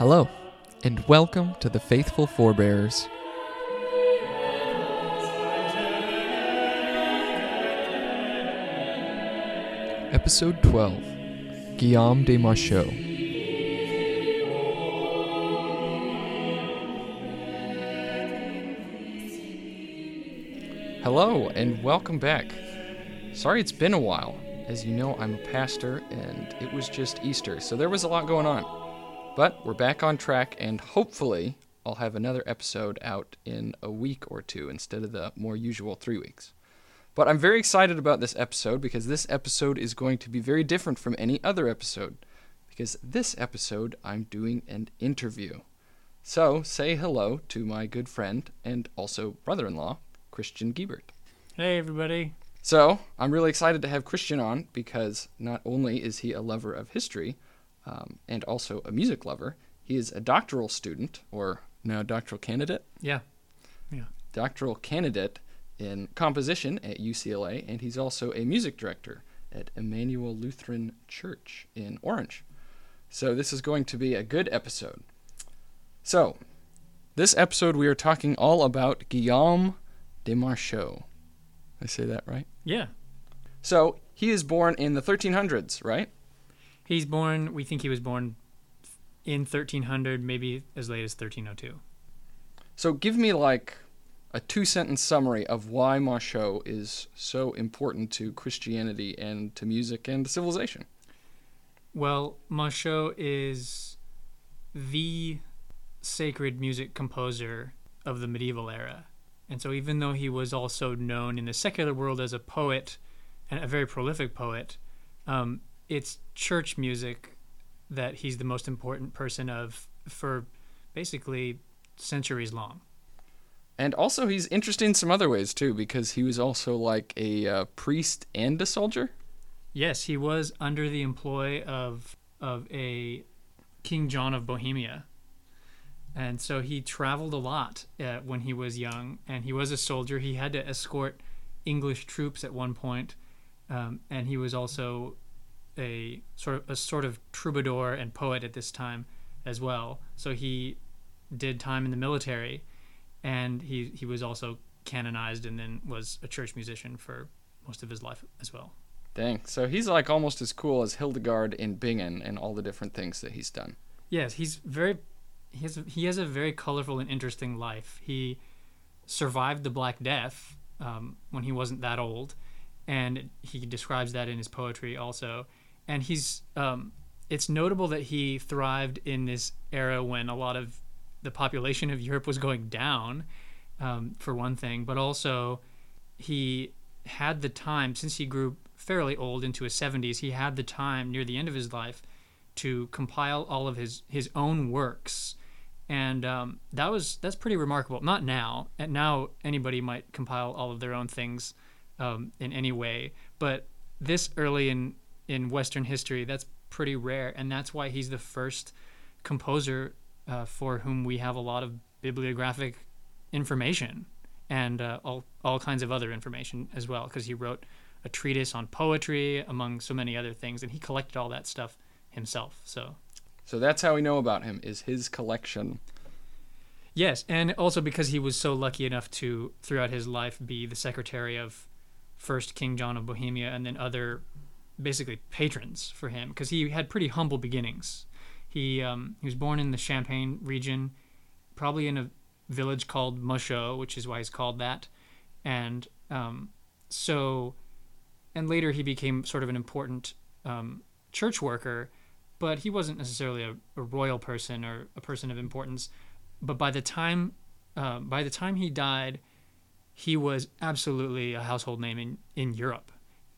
Hello, and welcome to the Faithful Forebears. Episode 12 Guillaume de Machaut. Hello, and welcome back. Sorry it's been a while. As you know, I'm a pastor, and it was just Easter, so there was a lot going on. But we're back on track, and hopefully, I'll have another episode out in a week or two instead of the more usual three weeks. But I'm very excited about this episode because this episode is going to be very different from any other episode. Because this episode, I'm doing an interview. So, say hello to my good friend and also brother in law, Christian Guebert. Hey, everybody. So, I'm really excited to have Christian on because not only is he a lover of history um, and also a music lover, he is a doctoral student, or now doctoral candidate, Yeah. Yeah. doctoral candidate in composition at UCLA, and he's also a music director at Emmanuel Lutheran Church in Orange. So, this is going to be a good episode. So, this episode we are talking all about Guillaume de Machaut. I say that right? Yeah. So he is born in the 1300s, right? He's born, we think he was born in 1300, maybe as late as 1302. So give me like a two sentence summary of why Machaut is so important to Christianity and to music and to civilization. Well, Machaut is the sacred music composer of the medieval era. And so, even though he was also known in the secular world as a poet and a very prolific poet, um, it's church music that he's the most important person of for basically centuries long. And also, he's interesting in some other ways too, because he was also like a uh, priest and a soldier. Yes, he was under the employ of of a King John of Bohemia, and so he traveled a lot uh, when he was young. And he was a soldier. He had to escort English troops at one point, um, and he was also a sort of a sort of troubadour and poet at this time as well. So he did time in the military, and he he was also canonized and then was a church musician for most of his life as well. Dang. So he's like almost as cool as Hildegard in Bingen and all the different things that he's done. Yes, he's very he has a, he has a very colorful and interesting life. He survived the Black Death um, when he wasn't that old, and he describes that in his poetry also. And he's um, it's notable that he thrived in this era when a lot of the population of Europe was going down, um, for one thing, but also he had the time since he grew fairly old into his 70s. He had the time near the end of his life to compile all of his his own works. And um, that was that's pretty remarkable. Not now. And now anybody might compile all of their own things um, in any way. But this early in in western history that's pretty rare and that's why he's the first composer uh, for whom we have a lot of bibliographic information and uh, all all kinds of other information as well because he wrote a treatise on poetry among so many other things and he collected all that stuff himself so So that's how we know about him is his collection. yes and also because he was so lucky enough to throughout his life be the secretary of first king john of bohemia and then other basically patrons for him because he had pretty humble beginnings. He um, he was born in the champagne region probably in a village called Machault, which is why he's called that. And um, so and later he became sort of an important um, church worker, but he wasn't necessarily a, a royal person or a person of importance. But by the time uh, by the time he died, he was absolutely a household name in, in Europe,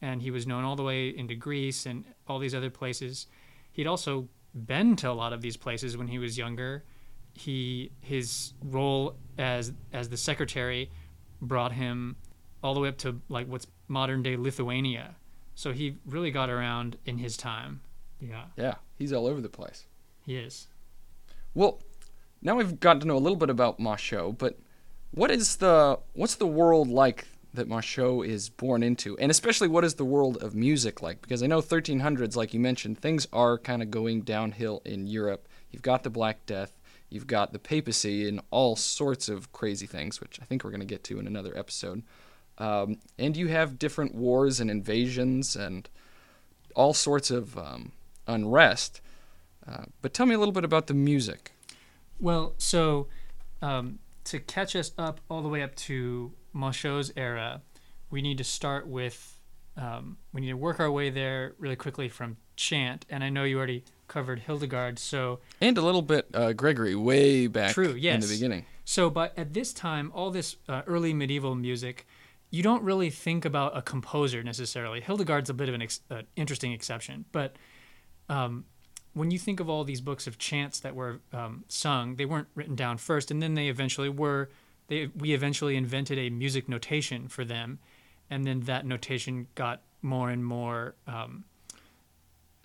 and he was known all the way into Greece and all these other places. He'd also been to a lot of these places when he was younger. He his role as as the secretary brought him all the way up to like what's modern day Lithuania. So he really got around in his time. Yeah, Yeah, he's all over the place. he is. Well, now we've gotten to know a little bit about Machaut, but what is the what's the world like that Machaut is born into, and especially what is the world of music like? Because I know 1300s, like you mentioned, things are kind of going downhill in Europe. You've got the Black Death, you've got the papacy, and all sorts of crazy things, which I think we're going to get to in another episode. Um, and you have different wars and invasions and all sorts of um, unrest. Uh, but tell me a little bit about the music. Well, so um, to catch us up all the way up to Machaut's era, we need to start with um, we need to work our way there really quickly from chant. And I know you already covered Hildegard, so and a little bit uh, Gregory way back True, yes. in the beginning. So, but at this time, all this uh, early medieval music, you don't really think about a composer necessarily. Hildegard's a bit of an ex- uh, interesting exception, but um, when you think of all these books of chants that were um, sung, they weren't written down first, and then they eventually were. They we eventually invented a music notation for them, and then that notation got more and more um,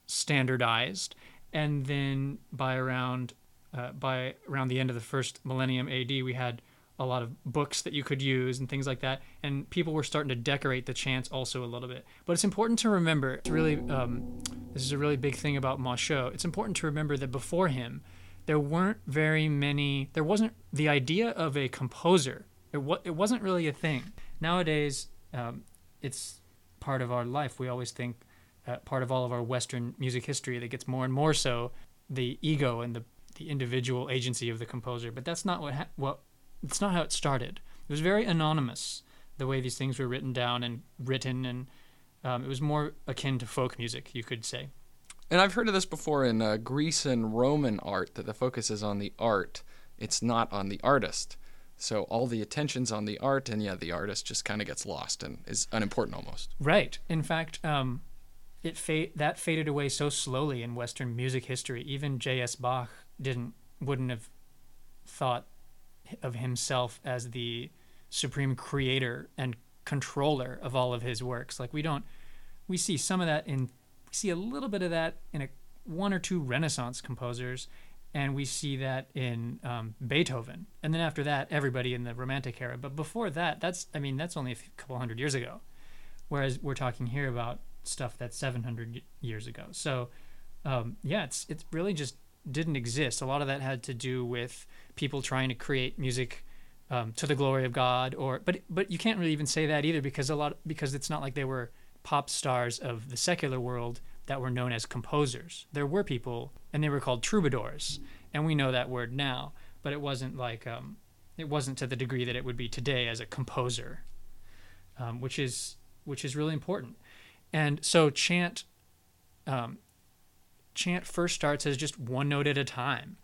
standardized, and then by around uh, by around the end of the first millennium AD, we had a lot of books that you could use and things like that. And people were starting to decorate the chants also a little bit. But it's important to remember, it's really, um, this is a really big thing about Machaut. It's important to remember that before him, there weren't very many, there wasn't the idea of a composer. It, it wasn't really a thing. Nowadays, um, it's part of our life. We always think uh, part of all of our Western music history that gets more and more so the ego and the, the individual agency of the composer. But that's not what ha- what it's not how it started. It was very anonymous the way these things were written down and written, and um, it was more akin to folk music, you could say. And I've heard of this before in uh, Greece and Roman art that the focus is on the art, it's not on the artist. So all the attention's on the art, and yeah, the artist just kind of gets lost and is unimportant almost. Right. In fact, um, it fa- that faded away so slowly in Western music history. Even J.S. Bach didn't wouldn't have thought of himself as the supreme creator and controller of all of his works. Like we don't, we see some of that in, see a little bit of that in a one or two Renaissance composers, and we see that in um, Beethoven, and then after that, everybody in the Romantic era. But before that, that's, I mean, that's only a couple hundred years ago, whereas we're talking here about stuff that's 700 years ago. So, um, yeah, it's really just didn't exist. A lot of that had to do with people trying to create music um, to the glory of God, or but but you can't really even say that either because a lot because it's not like they were pop stars of the secular world that were known as composers. There were people, and they were called troubadours, and we know that word now, but it wasn't like um, it wasn't to the degree that it would be today as a composer, um, which is which is really important. And so chant, um, chant first starts as just one note at a time,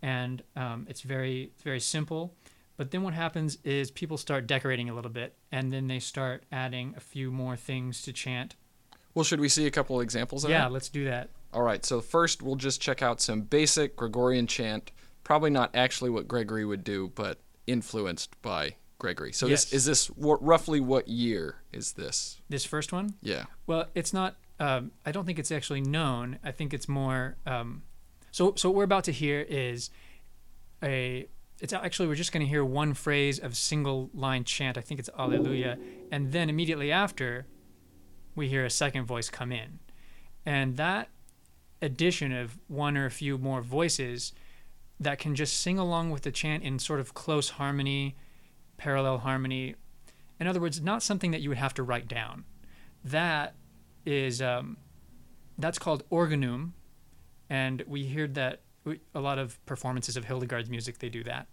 and um, it's very very simple. But then what happens is people start decorating a little bit, and then they start adding a few more things to chant. Well, should we see a couple examples of Yeah, that? let's do that. All right, so first we'll just check out some basic Gregorian chant. Probably not actually what Gregory would do, but influenced by Gregory. So Yes. this is this roughly what year is this? This first one. Yeah. Well, it's not. Um, I don't think it's actually known. I think it's more. Um, so, so what we're about to hear is a. It's actually we're just going to hear one phrase of single line chant. I think it's Alleluia, and then immediately after, we hear a second voice come in, and that addition of one or a few more voices that can just sing along with the chant in sort of close harmony, parallel harmony. In other words, not something that you would have to write down. That is um, that's called organum, and we heard that a lot of performances of Hildegard's music they do that.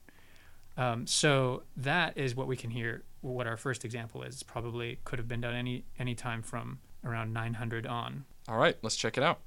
Um, so that is what we can hear. What our first example is probably could have been done any any time from around 900 on. All right, let's check it out.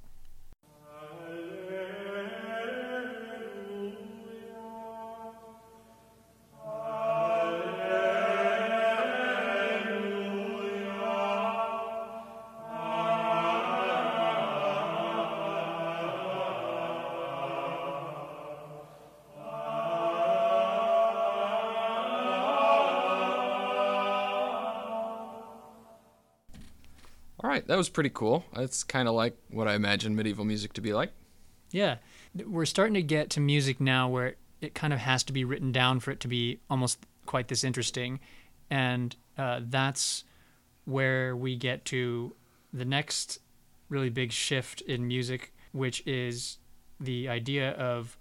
Right, that was pretty cool. That's kind of like what I imagine medieval music to be like. Yeah, we're starting to get to music now where it kind of has to be written down for it to be almost quite this interesting. and uh, that's where we get to the next really big shift in music, which is the idea of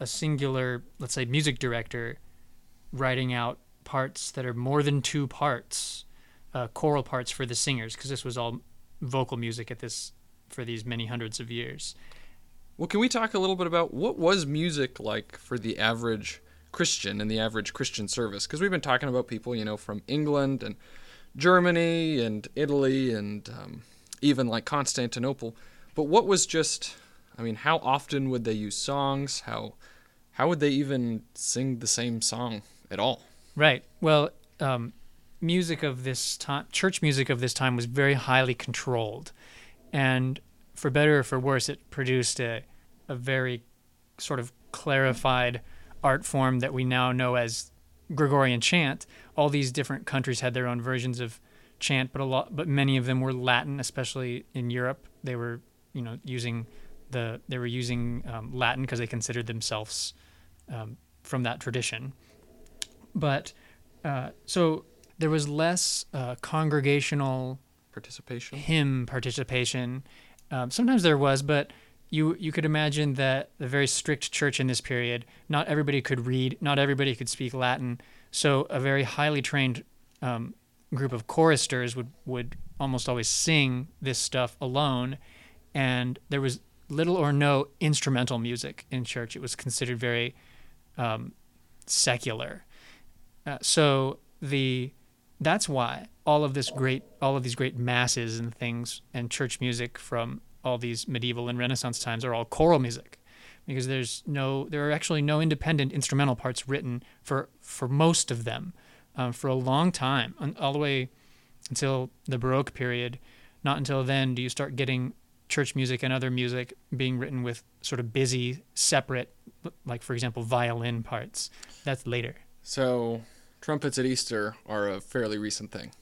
a singular, let's say, music director writing out parts that are more than two parts, uh, choral parts for the singers, because this was all vocal music at this for these many hundreds of years. Well, can we talk a little bit about what was music like for the average Christian in the average Christian service? Because we've been talking about people, you know, from England and Germany and Italy and um, even like Constantinople. But what was just, I mean, how often would they use songs? How how would they even sing the same song at all? Right. Well, um, music of this time, church music of this time, was very highly controlled, and for better or for worse, it produced a a very sort of clarified art form that we now know as Gregorian chant. All these different countries had their own versions of chant, but a lot, but many of them were Latin, especially in Europe. They were, you know, using the they were using um, Latin because they considered themselves um, from that tradition. But uh, so there was less uh, congregational Participation. hymn participation. Um, sometimes there was, but you you could imagine that the very strict church in this period, not everybody could read, not everybody could speak Latin. So a very highly trained um, group of choristers would would almost always sing this stuff alone, and there was little or no instrumental music in church. It was considered very um, secular. Uh, so the that's why all of this great all of these great masses and things and church music from all these medieval and renaissance times are all choral music. Because there's no there are actually no independent instrumental parts written for for most of them um, for a long time all the way until the baroque period not until then do you start getting church music and other music being written with sort of busy separate like for example violin parts. That's later. So trumpets at Easter are a fairly recent thing.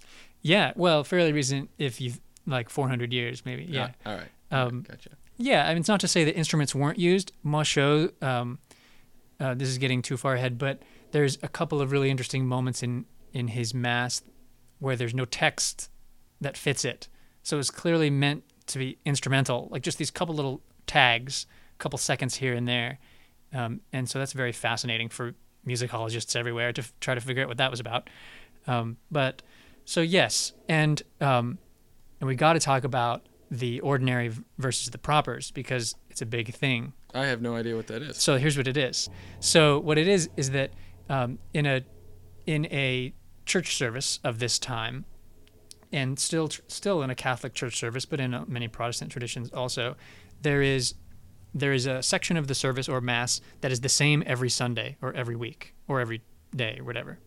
Yeah, well, fairly recent if you like 400 years maybe. Yeah. Ah, all right. Um, gotcha. Yeah, I mean it's not to say that instruments weren't used. Machaut, um, uh, this is getting too far ahead, but there's a couple of really interesting moments in in his mass where there's no text that fits it. So it's clearly meant to be instrumental, like just these couple little tags, a couple seconds here and there. Um, and so that's very fascinating for musicologists everywhere to f- try to figure out what that was about. Um, but so yes, and um, and we got to talk about the ordinary versus the propers because it's a big thing. I have no idea what that is. So here's what it is. So what it is is that um, in a in a church service of this time, and still tr- still in a Catholic church service, but in uh, many Protestant traditions also, there is there is a section of the service or mass that is the same every Sunday or every week or every day or whatever.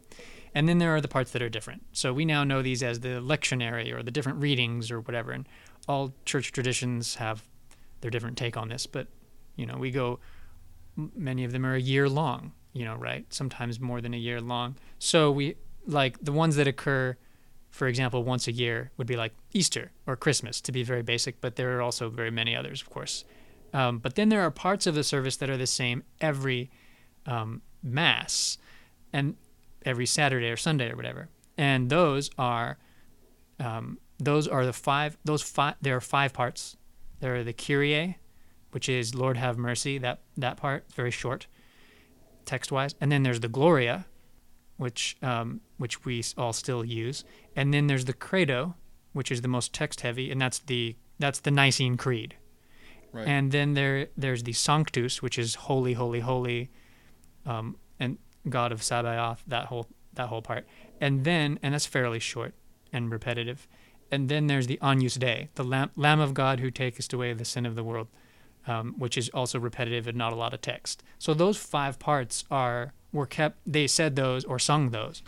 And then there are the parts that are different. So we now know these as the lectionary or the different readings or whatever. And all church traditions have their different take on this. But, you know, we go, many of them are a year long, you know, right? Sometimes more than a year long. So we, like, the ones that occur, for example, once a year would be like Easter or Christmas, to be very basic. But there are also very many others, of course. Um, but then there are parts of the service that are the same every um, mass and every Saturday or Sunday or whatever. And those are um, those are the five those five there are five parts. There are the Kyrie, which is Lord have mercy, that that part, very short text wise. And then there's the Gloria, which um, which we all still use. And then there's the Credo, which is the most text heavy, and that's the that's the Nicene Creed. Right. And then there there's the Sanctus, which is holy, holy, holy, um, and God of Sabaoth, that whole that whole part. And then and that's fairly short and repetitive. And then there's the Agnus Dei, the Lamb, Lamb of God who takest away the sin of the world, um, which is also repetitive and not a lot of text. So those five parts are were kept. They said those or sung those,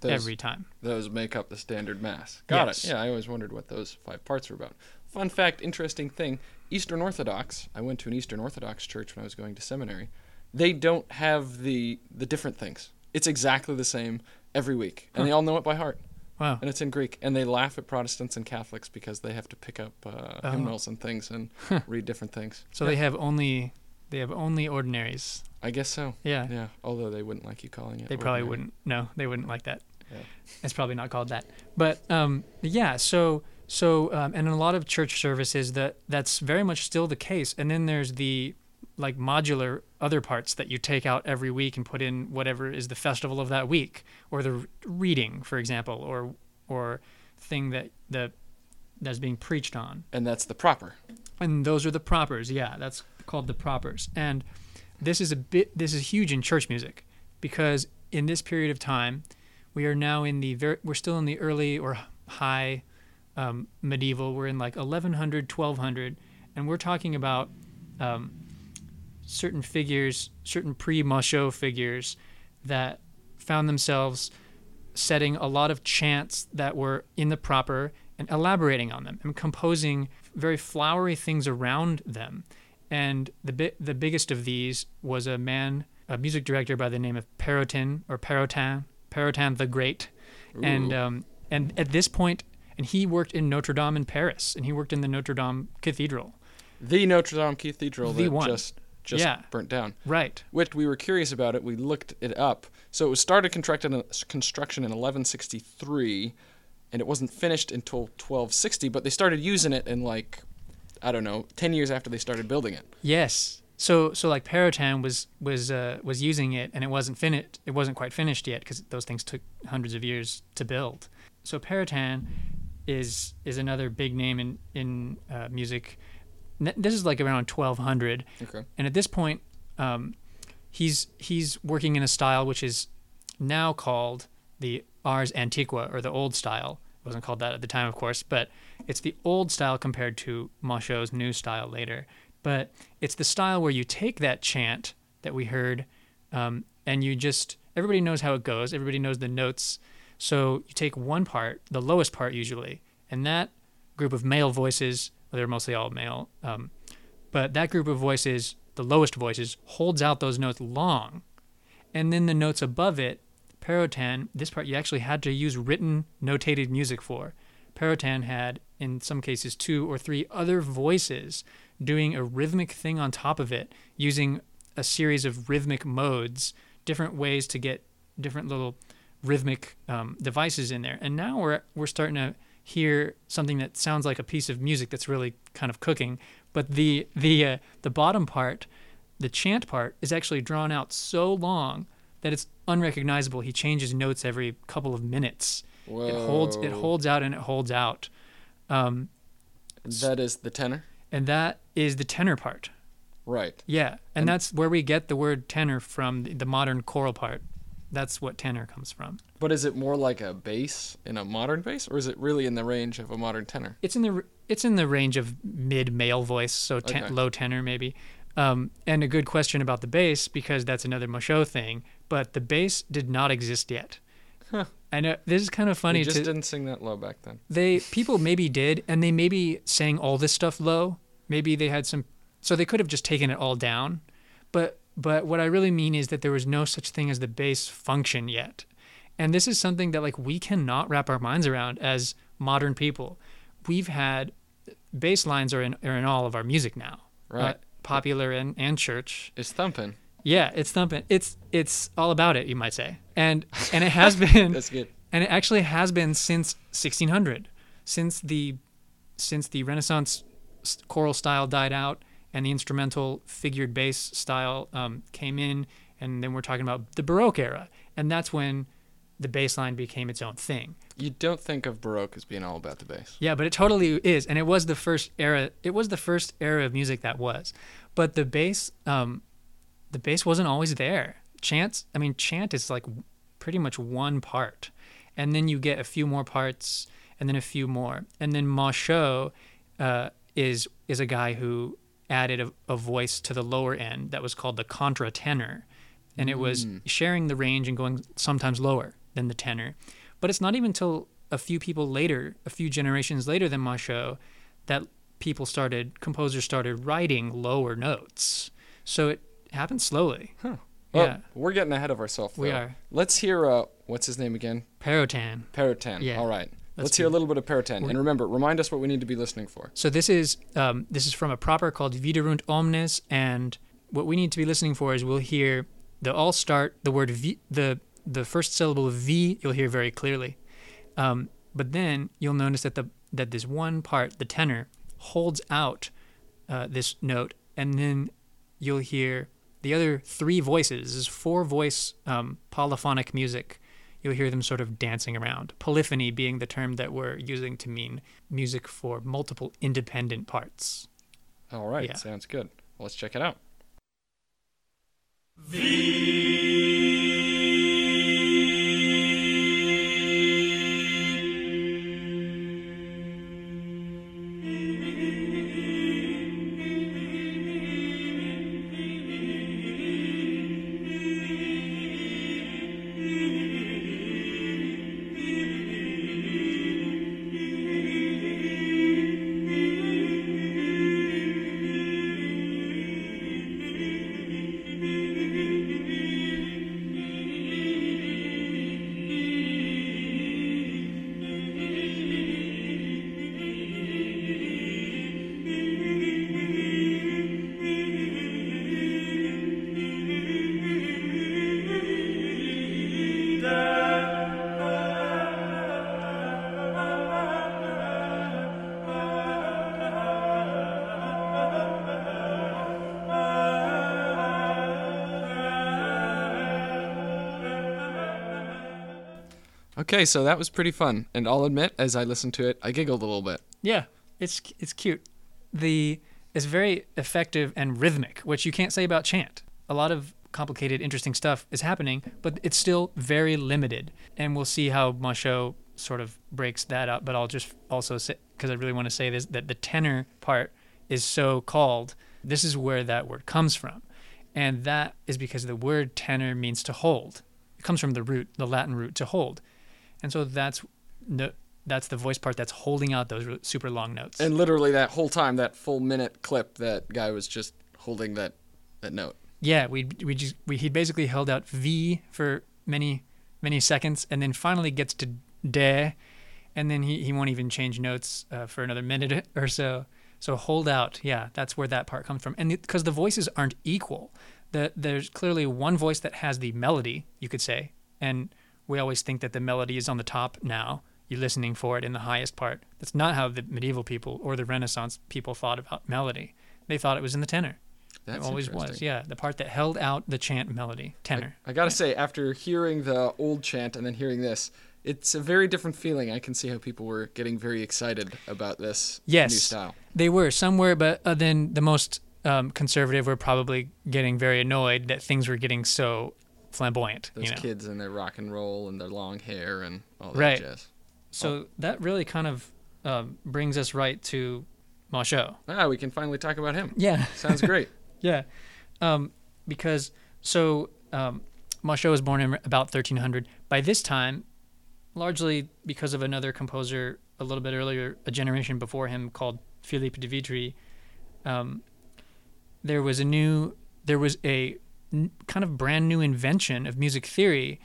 those, every time. those make up the standard mass. Got Yes. it. Yeah, I always wondered what those five parts were about. Fun fact, interesting thing: Eastern Orthodox. I went to an Eastern Orthodox church when I was going to seminary. They don't have the the different things. It's exactly the same every week, and they all know it by heart. Wow. And it's in Greek, and they laugh at Protestants and Catholics because they have to pick up uh, Oh. hymnals and things and read different things. So Yeah, they have only they have only ordinaries. I guess so. Yeah. Yeah, although they wouldn't like you calling it. They probably ordinary. wouldn't. No, they wouldn't like that. Yeah. It's probably not called that. But um, yeah, so so um, and in a lot of church services that that's very much still the case. And then there's the like modular other parts that you take out every week and put in whatever is the festival of that week or the reading, for example, or or thing that the that's being preached on. And that's the proper. And those are the propers. Yeah, that's called the propers. And this is a bit this is huge in church music because in this period of time we are now in the very we're still in the early or high um, medieval. We're in like 1100 1200 and we're talking about um, certain figures certain pre-Machaut figures that found themselves setting a lot of chants that were in the proper and elaborating on them and composing very flowery things around them. And the bi- the biggest of these was a man, a music director by the name of Perotin or Perotin, Perotin the Great, and um, and at this point, and he worked in Notre Dame in Paris, and he worked in the Notre Dame Cathedral. The Notre Dame Cathedral The that one. just just Yeah. burnt down. Right. Which we were curious about it. We looked it up. So it was started construction in 1163, and it wasn't finished until 1260. But they started using it in like, I don't know, 10 years after they started building it. Yes. So so like Perotin was was uh, was using it, and it wasn't finished. It wasn't quite finished yet because those things took hundreds of years to build. So Perotin is is another big name in in uh, music. This is like around 1200. Okay. And at this point, um, he's he's working in a style which is now called the Ars Antiqua or the old style. It wasn't called that at the time, of course, but it's the old style compared to Machaut's new style later. But it's the style where you take that chant that we heard, um, and you just everybody knows how it goes. Everybody knows the notes. So you take one part, the lowest part usually, and that group of male voices, they're mostly all male, um, but that group of voices, the lowest voices, holds out those notes long. And then the notes above it, Perotin, this part you actually had to use written notated music for. Perotin had, in some cases, two or three other voices doing a rhythmic thing on top of it, using a series of rhythmic modes, different ways to get different little rhythmic um, devices in there. And now we're we're starting to hear something that sounds like a piece of music that's really kind of cooking. But the the uh, the bottom part, the chant part, is actually drawn out so long that it's unrecognizable. He changes notes every couple of minutes. Whoa. It holds it holds out and it holds out. Um, That is the tenor? and that is the tenor part. Right. Yeah, and, And- that's where we get the word tenor from the, the modern choral part. That's what tenor comes from. But is it more like a bass in a modern bass, or is it really in the range of a modern tenor? It's in the it's in the range of mid male voice, so ten, Okay. low tenor maybe. Um, and a good question about the bass because that's another Machaut thing. But the bass did not exist yet. Huh. I know this is kind of funny. We just to, didn't sing that low back then. they people maybe did and they maybe sang all this stuff low maybe they had some so they could have just taken it all down but but what i really mean is that there was no such thing as the bass function yet and this is something that like we cannot wrap our minds around as modern people we've had bass lines are in, are in all of our music now uh, Right. popular and, and church It's thumping. yeah it's thumping it's it's all about it you might say and and it has been That's good. and it actually has been since 1600 since the since the renaissance choral style died out and the instrumental figured bass style um, came in and then we're talking about the baroque era and that's when the bass line became its own thing. You don't think of Baroque as being all about the bass. yeah but it totally is and it was the first era it was the first era of music that was. But the bass um, the bass wasn't always there. Chant i mean chant is like pretty much one part and then you get a few more parts and then a few more and then Machaut uh, is is a guy who added a, a voice to the lower end that was called the contratenor and it was sharing the range and going sometimes lower than the tenor but it's not even until a few people later a few generations later than Machaut that people started composers started writing lower notes so it happened slowly Huh. Well, yeah we're getting ahead of ourselves. we are Let's hear. Uh, what's his name again? Perotin Perotin. Yeah. All right. Let's hear a little bit of. We're- And remember, remind us what we need to be listening for. So this is um, this is from a proper called Viderunt Omnes, and what we need to be listening for is we'll hear the all start the word vi, the the first syllable of V you'll hear very clearly. Um, but then you'll notice that the that this one part, the tenor, holds out uh, this note, and then you'll hear the other three voices. This is four voice um, polyphonic music. You'll hear them sort of dancing around. Polyphony being the term that we're using to mean music for multiple independent parts. All right, Yeah. sounds good. Well, let's check it out. Okay, so that was pretty fun, and I'll admit, as I listened to it, I giggled a little bit. Yeah, it's it's cute. The it's very effective and rhythmic, which you can't say about chant. A lot of complicated, interesting stuff is happening, but it's still very limited. And we'll see how Machaut sort of breaks that up. But I'll just also say, because I really want to say this, that the tenor part is so called. This is where that word comes from, and that is because the word tenor means to hold. It comes from the root, the Latin root to hold, and so that's no, that's the voice part that's holding out those super long notes. And literally that whole time, that full minute clip, that guy was just holding that that note. Yeah, we we just we he basically held out V for many many seconds, and then finally gets to de, and then he, he won't even change notes uh, for another minute or so. So hold out, yeah, that's where that part comes from, and because the voices aren't equal, the there's clearly one voice that has the melody, you could say, and we always think that the melody is on the top now. You're listening for it in the highest part. That's not how the medieval people or the Renaissance people thought about melody. They thought it was in the tenor. That's it always was, yeah. The part that held out the chant melody, tenor. I gotta say, after hearing the old chant and then hearing this, it's a very different feeling. I can see how people were getting very excited about this Yes. new style. They were somewhere, but uh, then the most um, conservative were probably getting very annoyed that things were getting so flamboyant. Those you know? kids and their rock and roll and their long hair and all that Right. jazz. So that really kind of um, brings us right to Machaut. Ah, we can finally talk about him. Yeah. Sounds great. Yeah, um, because so um, Machaut was born in about 1300. By this time, largely because of another composer a little bit earlier, a generation before him, called Philippe de Vitry, um, there was a new, there was a kind of brand new invention of music theory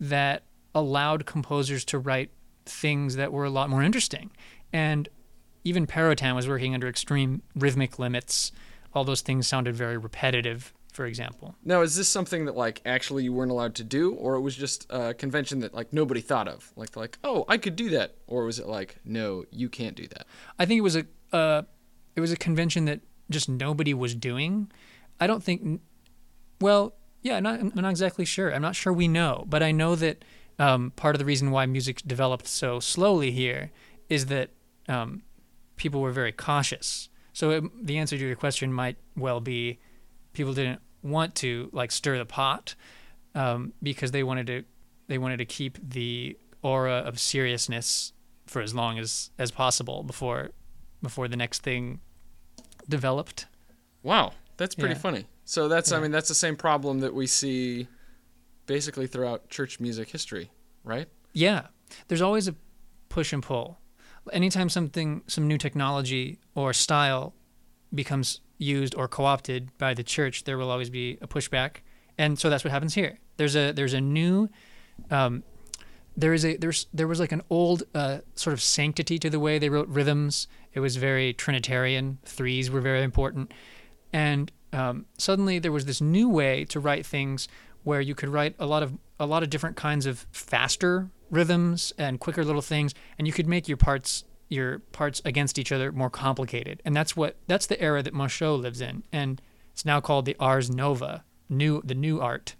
that allowed composers to write things that were a lot more interesting, and even Perotin was working under extreme rhythmic limits all those things sounded very repetitive, for example. Now, is this something that like actually you weren't allowed to do, or it was just a convention that like nobody thought of? Like, like, oh, I could do that, or was it like, no, you can't do that? I think it was a uh, it was a convention that just nobody was doing. I don't think. Well, yeah, not, I'm not exactly sure. I'm not sure we know, but I know that um, part of the reason why music developed so slowly here is that um, people were very cautious. So it, the answer to your question might well be people didn't want to like stir the pot um, because they wanted to they wanted to keep the aura of seriousness for as long as as possible before before the next thing developed. Wow, that's pretty Yeah. funny. So that's, I mean, that's the same problem that we see basically throughout church music history, right? Yeah, there's always a push and pull. Anytime something, some new technology or style becomes used or co-opted by the church, there will always be a pushback, and so that's what happens here. There's a there's a new, um, there is a there's there was like an old uh, sort of sanctity to the way they wrote rhythms. It was very Trinitarian. Threes were very important, and um, suddenly there was this new way to write things where you could write a lot of a lot of different kinds of faster rhythms and quicker little things, and you could make your parts your parts against each other more complicated. And that's what that's the era that Machaut lives in, and it's now called the Ars Nova, new the new art.